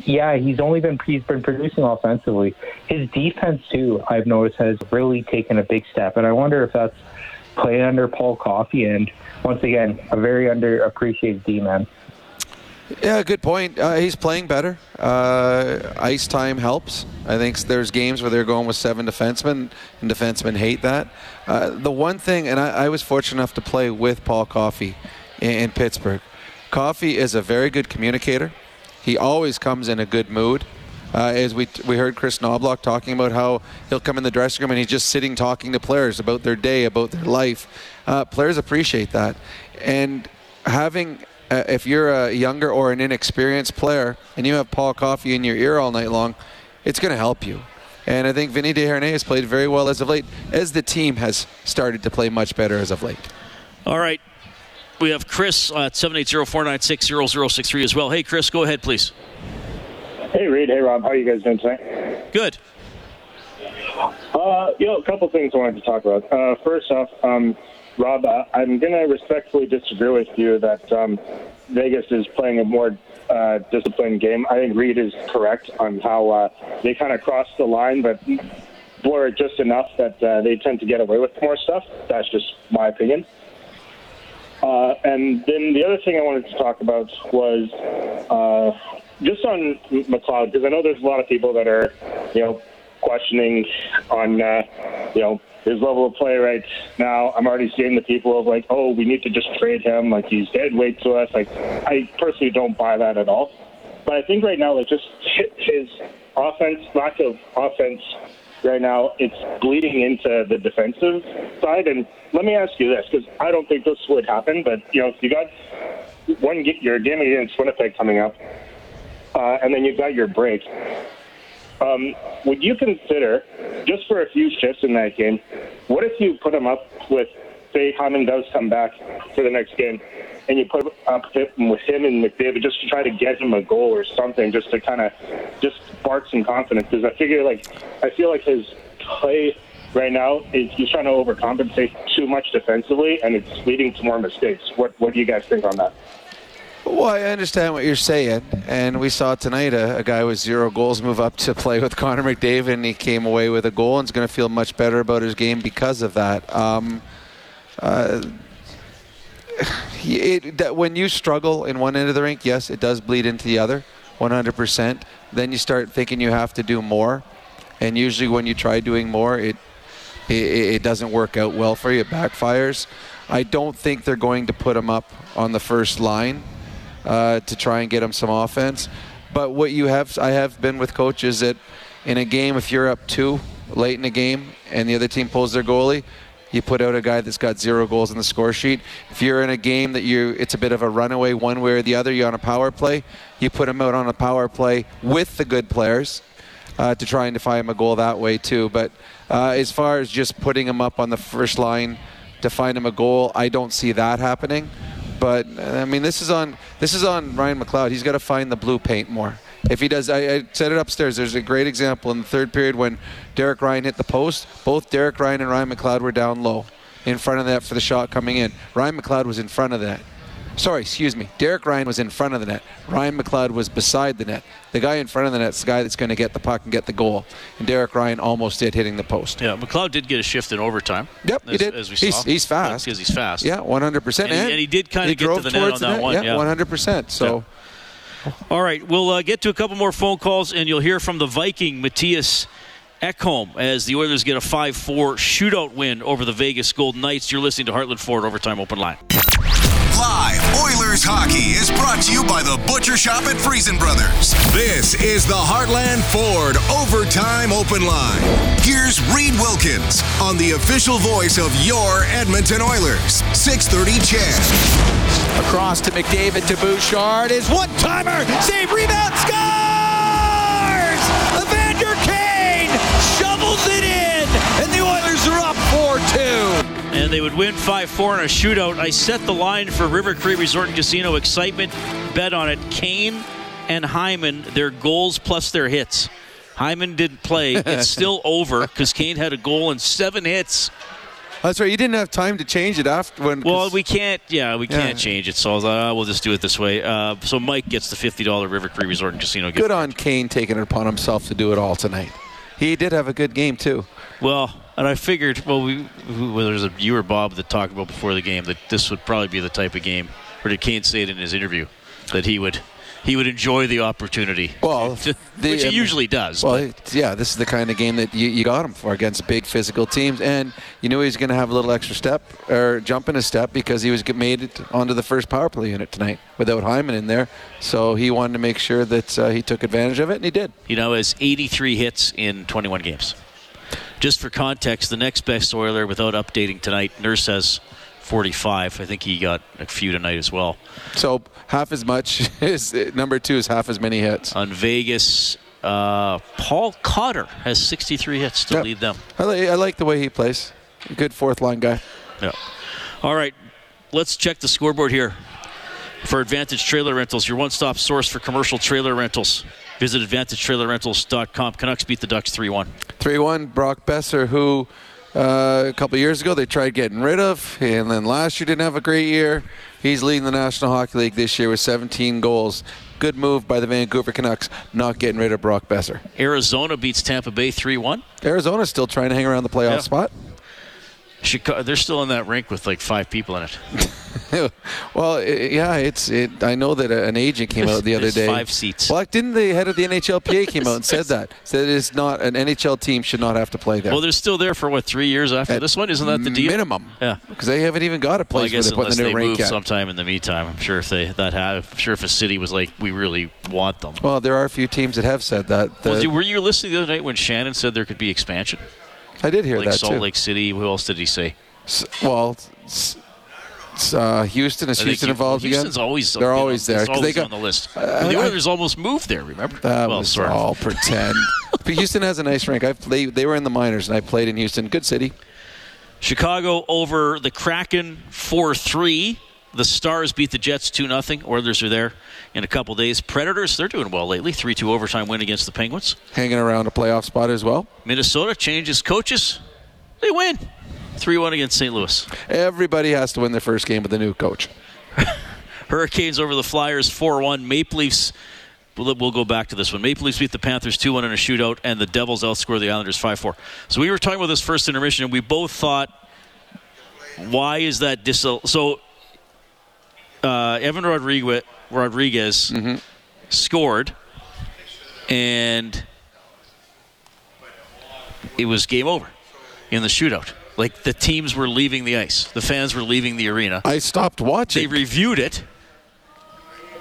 yeah, he's only been he's been producing offensively. His defense too, I've noticed, has really taken a big step, and I wonder if that's playing under Paul Coffey and once again a very underappreciated D man.
Yeah, good point. Uh, he's playing better. Uh, ice time helps. I think there's games where they're going with seven defensemen, and defensemen hate that. Uh, the one thing, and I, I, was fortunate enough to play with Paul Coffey in, in Pittsburgh. Coffey is a very good communicator. He always comes in a good mood. Uh, as we we heard Kris Knoblauch talking about how he'll come in the dressing room and he's just sitting talking to players about their day, about their life. Uh, players appreciate that, and having uh, if you're a younger or an inexperienced player and you have Paul Coffey in your ear all night long, it's going to help you. And I think Vinny Desharnais has played very well as of late, as the team has started to play much better as of late.
All right. We have Chris at 780-496-0063 as well. Hey, Chris, go ahead, please.
Hey, Reid. Hey, Rob. How are you guys doing tonight?
Good.
Uh, you know, a couple things I wanted to talk about. Uh, first off, um, Rob, uh, I'm going to respectfully disagree with you that um, Vegas is playing a more uh, disciplined game. I think Reid is correct on how uh, they kind of crossed the line, but blur it just enough that uh, they tend to get away with more stuff. That's just my opinion. Uh, and then the other thing I wanted to talk about was uh, just on McLeod, because I know there's a lot of people that are, you know, questioning on, uh, you know, his level of play right now. I'm already seeing the people of like, oh, we need to just trade him. Like he's dead weight to us. Like I personally don't buy that at all. But I think right now, like just his offense, lack of offense right now, it's bleeding into the defensive side. And let me ask you this, because I don't think this would happen, but you know, you got one your game against Winnipeg coming up, uh, and then you've got your break. Um, would you consider, just for a few shifts in that game, what if you put him up with, say, Hyman does come back for the next game, and you put up him with him and McDavid just to try to get him a goal or something, just to kind of just spark some confidence? Because I figure, like, I feel like his play right now is he's trying to overcompensate too much defensively, and it's leading to more mistakes. What What do you guys think on that?
Well, I understand what you're saying, and we saw tonight a, a, guy with zero goals move up to play with Connor McDavid, and he came away with a goal and is going to feel much better about his game because of that. Um, uh, it, that when you struggle in one end of the rink, yes, it does bleed into the other, 100%. Then you start thinking you have to do more, and usually when you try doing more, it it, it doesn't work out well for you. It backfires. I don't think they're going to put him up on the first line uh, to try and get him some offense. But what you have, I have been with coaches that in a game, if you're up two late in the game and the other team pulls their goalie, you put out a guy that's got zero goals in the score sheet. If you're in a game that you it's a bit of a runaway one way or the other, you're on a power play, you put him out on a power play with the good players uh, to try and find him a goal that way too. But uh, as far as just putting him up on the first line to find him a goal, I don't see that happening. But I mean, this is on this is on Ryan McLeod. He's got to find the blue paint more. If he does, I, I, said it upstairs. There's a great example in the third period when Derek Ryan hit the post. Both Derek Ryan and Ryan McLeod were down low in front of that for the shot coming in. Ryan McLeod was in front of that. Sorry, excuse me. Derek Ryan was in front of the net. Ryan McLeod was beside the net. The guy in front of the net is the guy that's going to get the puck and get the goal. And Derek Ryan almost did hitting the post.
Yeah, McLeod did get a shift in overtime.
Yep,
as,
he did.
As we
he's,
saw.
he's fast.
Because he's fast.
Yeah, 100%.
And, he, and he did kind of get to the net on that
net.
one.
Yeah,
yeah.
100%. So.
Yeah. All right, we'll uh, get to a couple more phone calls, and you'll hear from the Viking, Mattias Ekholm, as the Oilers get a 5-4 shootout win over the Vegas Golden Knights. You're listening to Heartland Ford Overtime Open Line.
Live Oilers hockey is brought to you by the Butcher Shop at Freson Brothers. This is the Heartland Ford Overtime Open Line. Here's Reid Wilkins on the official voice of your Edmonton Oilers. 630 CHED.
Across to McDavid to Bouchard is one timer. Save rebound scores! And
they would win 5-4 in a shootout. I set the line for River Cree Resort and Casino excitement. Bet on it. Kane and Hyman, their goals plus their hits. Hyman didn't play. It's still over because Kane had a goal and seven hits.
That's right. You didn't have time to change it after when.
Well, we can't. Yeah, we can't change it. So I was like, oh, we'll just do it this way. Uh, so Mike gets the fifty dollar River Cree Resort and Casino gift.
Good on Kane taking it upon himself to do it all tonight. He did have a good game too.
Well, and I figured, well, we, whether there's a you or Bob that talked about before the game that this would probably be the type of game, or did Kane say it in his interview that he would he would enjoy the opportunity.
Well,
to, which he usually does.
Well, yeah, this is the kind of game that you, you got him for against big physical teams, and you knew he was going to have a little extra step or jump in a step because he was made it onto the first power play unit tonight without Hyman in there. So he wanted to make sure that uh, he took advantage of it, and he did.
You know, has 83 hits in 21 games. Just for context, the next best Oiler without updating tonight, Nurse has 45. I think he got a few tonight as well.
So half as much is number two is half as many hits.
On Vegas, uh, Paul Cotter has 63 hits to
Yep.
lead them.
I, li- I like the way he plays. Good fourth line guy.
Yeah. All right, let's check the scoreboard here for Advantage Trailer Rentals, your one-stop source for commercial trailer rentals. Visit AdvantageTrailerRentals.com. Canucks beat the Ducks 3-1.
3 1, Brock Boeser, who uh, a couple years ago they tried getting rid of, and then last year didn't have a great year. He's leading the National Hockey League this year with 17 goals. Good move by the Vancouver Canucks, not getting rid of Brock Boeser.
Arizona beats Tampa Bay 3-1.
Arizona's still trying to hang around the playoff
Yeah.
spot.
Chicago, they're still in that rink with like five people in it.
well, yeah, it's it. I know that uh, an agent came out the other day.
five seats.
Well, didn't the head of the NHLPA came out and said that? Said it's not an NHL team should not have to play there.
Well, they're still there for what three years after this one? Isn't that the deal?
Minimum.
Yeah.
because they haven't even got a
Well,
place where
guess
they put the new
they
rink
move
at.
sometime in the meantime, I'm sure if they that have, I'm sure if a city was like, we really want them.
Well, there are a few teams that have said that. The-
well, were you listening the other night when Shannon said there could be expansion?
I did hear
like
that
Salt
too.
Lake City. Who else did he say?
S- well, s- s- uh, Houston is
I think
Houston
he-
involved
Houston's
again?
always
they're always
on,
there
it's
'cause they got
on the list.
Uh,
Well, the
I-
almost moved there. Remember?
That
well,
was
sort of.
all pretend. but Houston has a nice rink. I played. They were in the minors, and I played in Houston. Good city.
Chicago over the Kraken 4 3. The Stars beat the Jets 2 0. Oilers are there in a couple days. Predators, they're doing well lately. 3 2 overtime win against the Penguins.
Hanging around a playoff spot as well.
Minnesota changes coaches. They win 3 1 against St. Louis.
Everybody has to win their first game with a new coach.
Hurricanes over the Flyers 4 1. Maple Leafs, we'll, we'll go back to this one. Maple Leafs beat the Panthers 2 1 in a shootout, and the Devils outscore the Islanders 5 4. So we were talking about this first intermission, and we both thought, why is that dis? So uh, Evan Rodrigues, Rodrigues scored, and it was game over in the shootout. Like the teams were leaving the ice, the fans were leaving the arena.
I stopped watching.
They reviewed it,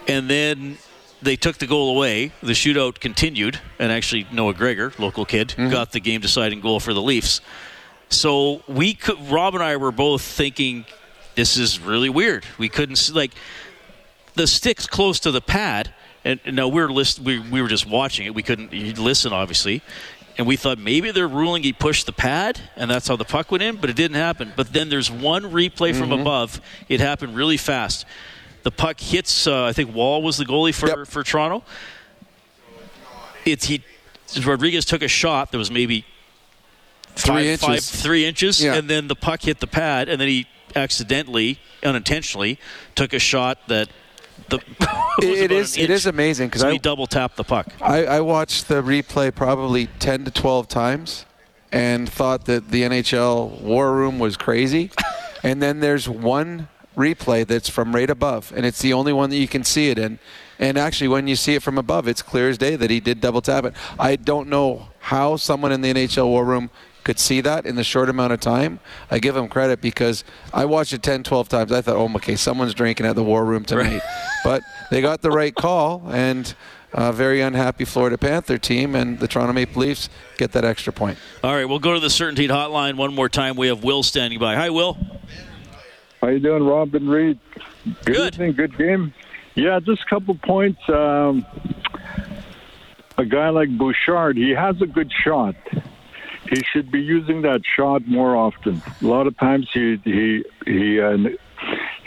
and then they took the goal away. The shootout continued, and actually Noah Gregor, local kid, got the game-deciding goal for the Leafs. So we could, Rob and I were both thinking, this is really weird. We couldn't s- like the sticks close to the pad, and, and now we're list, we we were just watching it. We couldn't listen, obviously, and we thought maybe they're ruling he pushed the pad, and that's how the puck went in, but it didn't happen. But then there's one replay from
Mhm.
above. It happened really fast. The puck hits. Uh, I think Woll was the goalie for for Toronto. It's he. Rodrigues took a shot that was maybe
Three
five, five-
inches.
three inches,
Yeah.
and then the puck hit the pad, and then he accidentally, unintentionally, took a shot that the.
It- is- it is amazing 'cause
So
I-
double tapped the puck.
I, I watched the replay probably 10 to 12 times and thought that the NHL war room was crazy. and then there's one replay that's from right above, and it's the only one that you can see it in. And actually, when you see it from above, it's clear as day that he did double tap it. I don't know how someone in the NHL war room could see that in the short amount of time. I give him credit because I watched it 10, 12 times. I thought, oh, okay, someone's drinking at the war room tonight. but they got the right call, and a very unhappy Florida Panther team and the Toronto Maple Leafs get that extra point.
All right, we'll go to the CertainTeed Hotline one more time. We have Will standing by. Hi, Will.
How you doing, Rob and Reid? Good, evening, good game. Yeah, just a couple points. Um, a guy like Bouchard, he has a good shot. He should be using that shot more often. A lot of times he he he uh,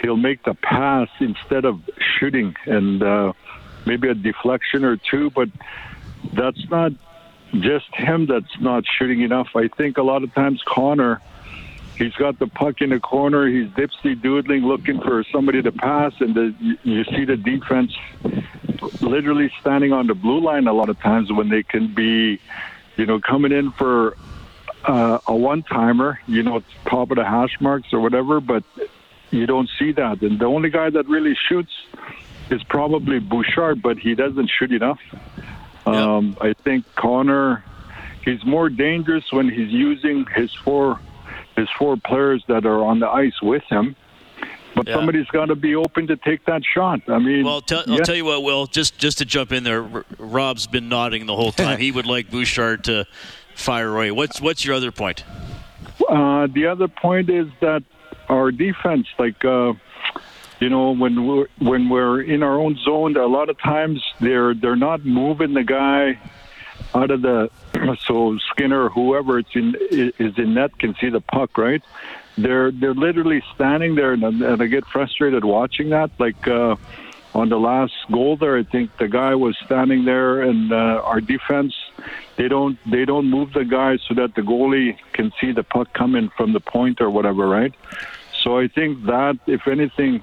he'll make the pass instead of shooting, and uh, maybe a deflection or two. But that's not just him that's not shooting enough. I think a lot of times Connor he's got the puck in the corner. He's dipsy doodling, looking for somebody to pass, and the, you, see the defense literally standing on the blue line a lot of times when they can be, you know, coming in for uh, a one-timer, you know, top of the hash marks or whatever, but you don't see that. And the only guy that really shoots is probably Bouchard, but he doesn't shoot enough. Um, I think Connor, he's more dangerous when he's using his four his four players that are on the ice with him. But
Yeah.
somebody's got to be open to take that shot. I mean,
Well, I'll tell you what, Will. Just just to jump in there, R- Rob's been nodding the whole time. he would like Bouchard to fire away. What's what's your other point?
Uh, the other point is that our defense, like uh, you know, when we're when we're in our own zone, a lot of times they're they're not moving the guy out of the so Skinner whoever it's in is in net can see the puck, right? They're they're literally standing there, and, and I get frustrated watching that. Like uh, on the last goal there, I think the guy was standing there, and uh, our defense they don't they don't move the guy so that the goalie can see the puck coming from the point or whatever, right? So I think that if anything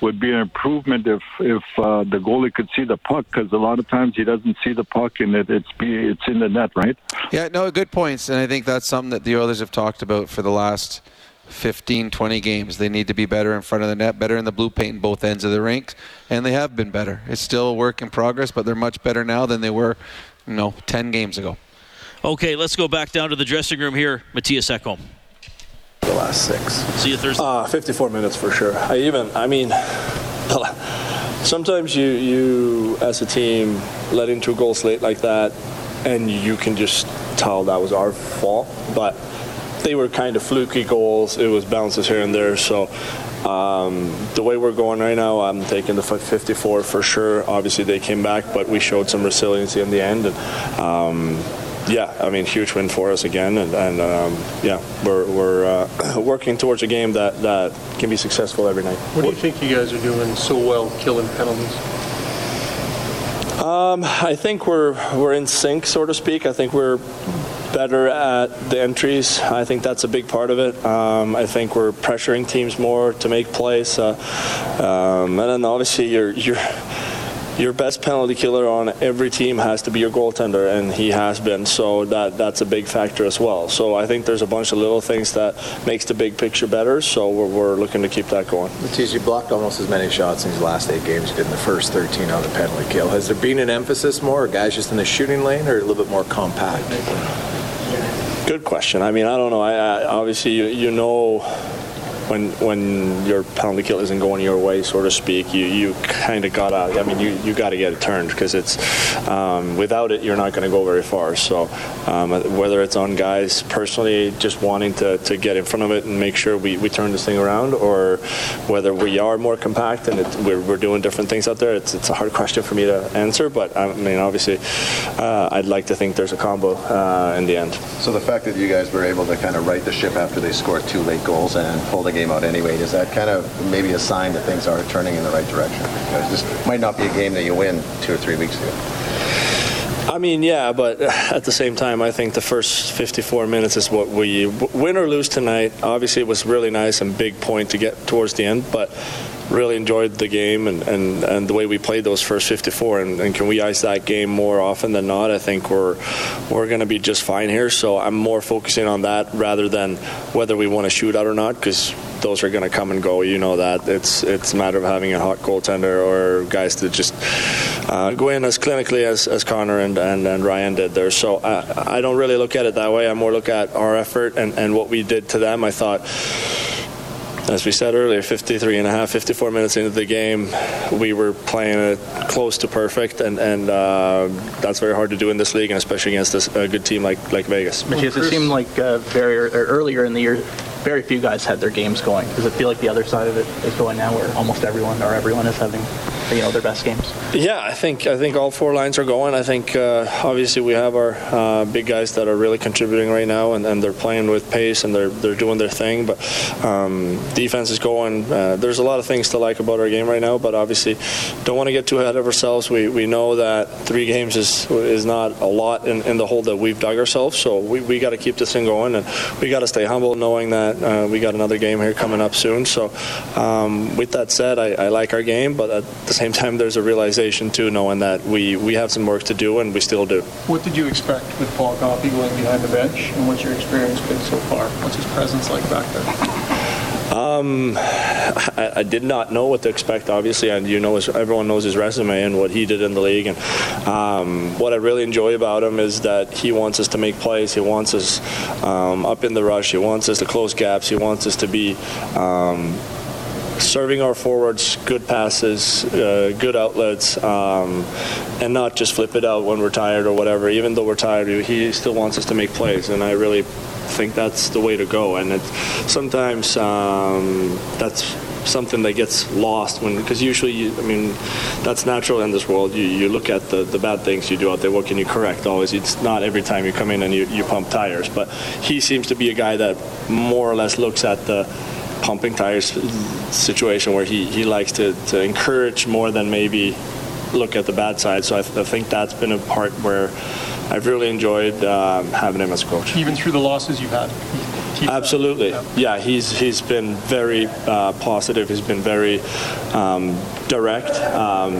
would be an improvement if if uh, the goalie could see the puck because a lot of times he doesn't see the puck and it, it's be it's in the net, right?
Yeah, no, good points. And I think that's something that the Oilers have talked about for the last 15, 20 games. They need to be better in front of the net, better in the blue paint in both ends of the rink. And they have been better. It's still a work in progress, but they're much better now than they were, you know, 10 games ago.
Okay, let's go back down to the dressing room here. Mattias Ekholm.
The last six.
See you Thursday.
Uh, 54 minutes for sure. I even, I mean, sometimes you, you as a team, letting two goals late like that, and you can just tell that was our fault. But they were kind of fluky goals. It was bounces here and there. So um, the way we're going right now, I'm taking the 54 for sure. Obviously, they came back, but we showed some resiliency in the end. And um, yeah, I mean, huge win for us again. And, and um, yeah, we're, we're uh, working towards a game that, that can be successful every night.
What do you think you guys are doing so well killing penalties?
Um, I think we're we're in sync, so to speak. I think we're better at the entries. I think that's a big part of it. Um, I think we're pressuring teams more to make plays, uh, um, and then obviously your your your best penalty killer on every team has to be your goaltender, and he has been. So that that's a big factor as well. So I think there's a bunch of little things that makes the big picture better. So we're, we're looking to keep that going.
Matisse, you blocked almost as many shots in these last eight games you did in the first 13 on the penalty kill. Has there been an emphasis more, or guys just in the shooting lane, or a little bit more compact?
Good question. I mean, I don't know. I, I obviously you, you know when when your penalty kill isn't going your way, so to speak, you you kind of gotta. I mean, you you got to get it turned because it's um, without it, you're not going to go very far. So um, whether it's on guys personally just wanting to, to get in front of it and make sure we, we turn this thing around, or whether we are more compact and it, we're, we're doing different things out there, it's it's a hard question for me to answer. But I mean, obviously, uh, I'd like to think there's a combo uh, in the end.
So the fact that you guys were able to kind of right the ship after they scored two late goals and pull the game out anyway, is that kind of maybe a sign that things are turning in the right direction? Because this might not be a game that you win two or three weeks ago.
I mean, yeah, but at the same time, I think the first 54 minutes is what we win or lose tonight. Obviously, it was really nice and big point to get towards the end, but really enjoyed the game and, and, and the way we played those first 54. And, and can we ice that game more often than not? I think we're we're going to be just fine here. So I'm more focusing on that rather than whether we want to shoot out or not, because those are going to come and go. You know that it's it's a matter of having a hot goaltender or guys that just uh, go in as clinically as, as Connor and, and, and Ryan did there. So I, I don't really look at it that way. I more look at our effort and, and what we did to them. I thought as we said earlier, 53 and a half, 54 minutes into the game, we were playing it close to perfect, and, and uh, that's very hard to do in this league, and especially against this, a good team like, like Vegas.
Mattias, it seemed like uh, very or earlier in the year, very few guys had their games going. Does it feel like the other side of it is going now, where almost everyone or everyone is having, you know, their best games?
Yeah, I think I think all four lines are going. I think uh, obviously we have our uh, big guys that are really contributing right now, and, and they're playing with pace and they're they're doing their thing. But um, defense is going. Uh, there's a lot of things to like about our game right now, but obviously don't want to get too ahead of ourselves. We we know that three games is is not a lot in, in the hole that we've dug ourselves. So we, we got to keep this thing going, and we got to stay humble, knowing that uh, we got another game here coming up soon. So um, with that said, I, I like our game, but at the same time, there's a realization too, knowing that we we have some work to do, and we still do.
What did you expect with Paul Coffey going behind the bench, and what's your experience been so far? What's his presence like back there?
Um, I, I, did not know what to expect, obviously, and you know, everyone knows his resume and what he did in the league. And um, what I really enjoy about him is that he wants us to make plays. He wants us um, up in the rush. He wants us to close gaps. He wants us to be um, serving our forwards good passes, uh, good outlets, um, and not just flip it out when we're tired or whatever. Even though we're tired, he still wants us to make plays, and I really think that's the way to go. And it, sometimes um, that's something that gets lost when because usually you, I mean that's natural in this world you, you look at the, the bad things you do out there what can you correct always it's not every time you come in and you, you pump tires but he seems to be a guy that more or less looks at the pumping tires situation where he, he likes to, to encourage more than maybe look at the bad side. So I, th- I think that's been a part where I've really enjoyed um, having him as coach.
Even through the losses you've had.
Absolutely, yeah. yeah. He's he's been very uh, positive. He's been very um, direct. Um,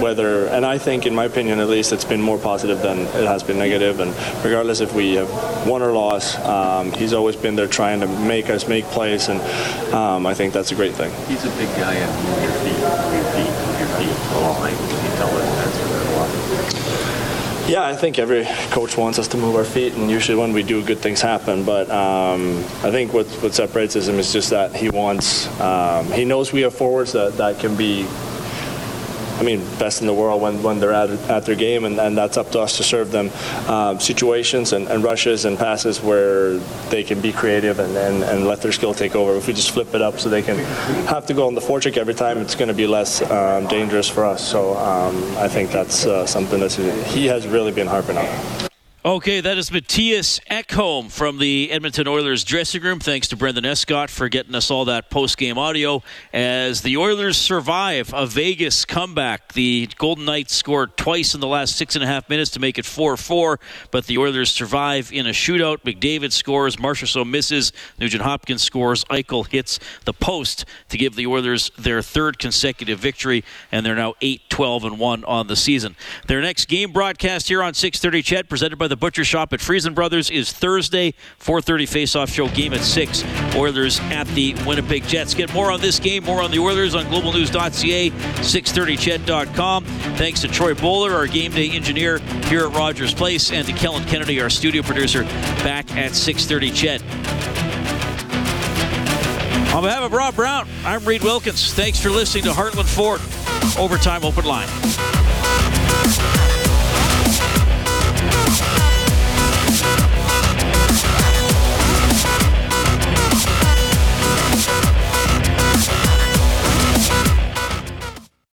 whether, and I think, in my opinion at least, it's been more positive than it has been negative. And regardless if we have won or lost, um, he's always been there trying to make us make plays, and um, I think that's a great thing.
He's a big guy and move your feet, your feet, your feet. A. Can you tell us that's a lot?
Yeah, I think every coach wants us to move our feet, and usually when we do, good things happen. But um, I think what, what separates him is just that he wants, um, he knows we have forwards that, that can be I mean, best in the world when, when they're at, at their game, and, and that's up to us to serve them um, situations and, and, rushes and passes where they can be creative and, and, and, let their skill take over. If we just flip it up so they can have to go on the forecheck every time, it's going to be less um, dangerous for us. So um, I think that's uh, something that he has really been harping on.
Okay, that is Mattias Ekholm from the Edmonton Oilers dressing room. Thanks to Brendan Escott for getting us all that post-game audio. As the Oilers survive a Vegas comeback, the Golden Knights scored twice in the last six and a half minutes to make it 4-4, but the Oilers survive in a shootout. McDavid scores, Marchessault misses, Nugent Hopkins scores, Eichel hits the post to give the Oilers their third consecutive victory, and they're now 8-12 and 1 on the season. Their next game broadcast here on 6:30 CHED presented by the Butcher Shop at Freson Brothers is Thursday, 4:30 face-off show game at six. Oilers at the Winnipeg Jets. Get more on this game, more on the Oilers on GlobalNews.ca, 630ched.com. Thanks to Troy Bowler, our game day engineer here at Rogers Place, and to Kellen Kennedy, our studio producer, back at 630 Ched. On behalf of Rob Brown, I'm Reid Wilkins. Thanks for listening to Heartland Ford Overtime Open Line.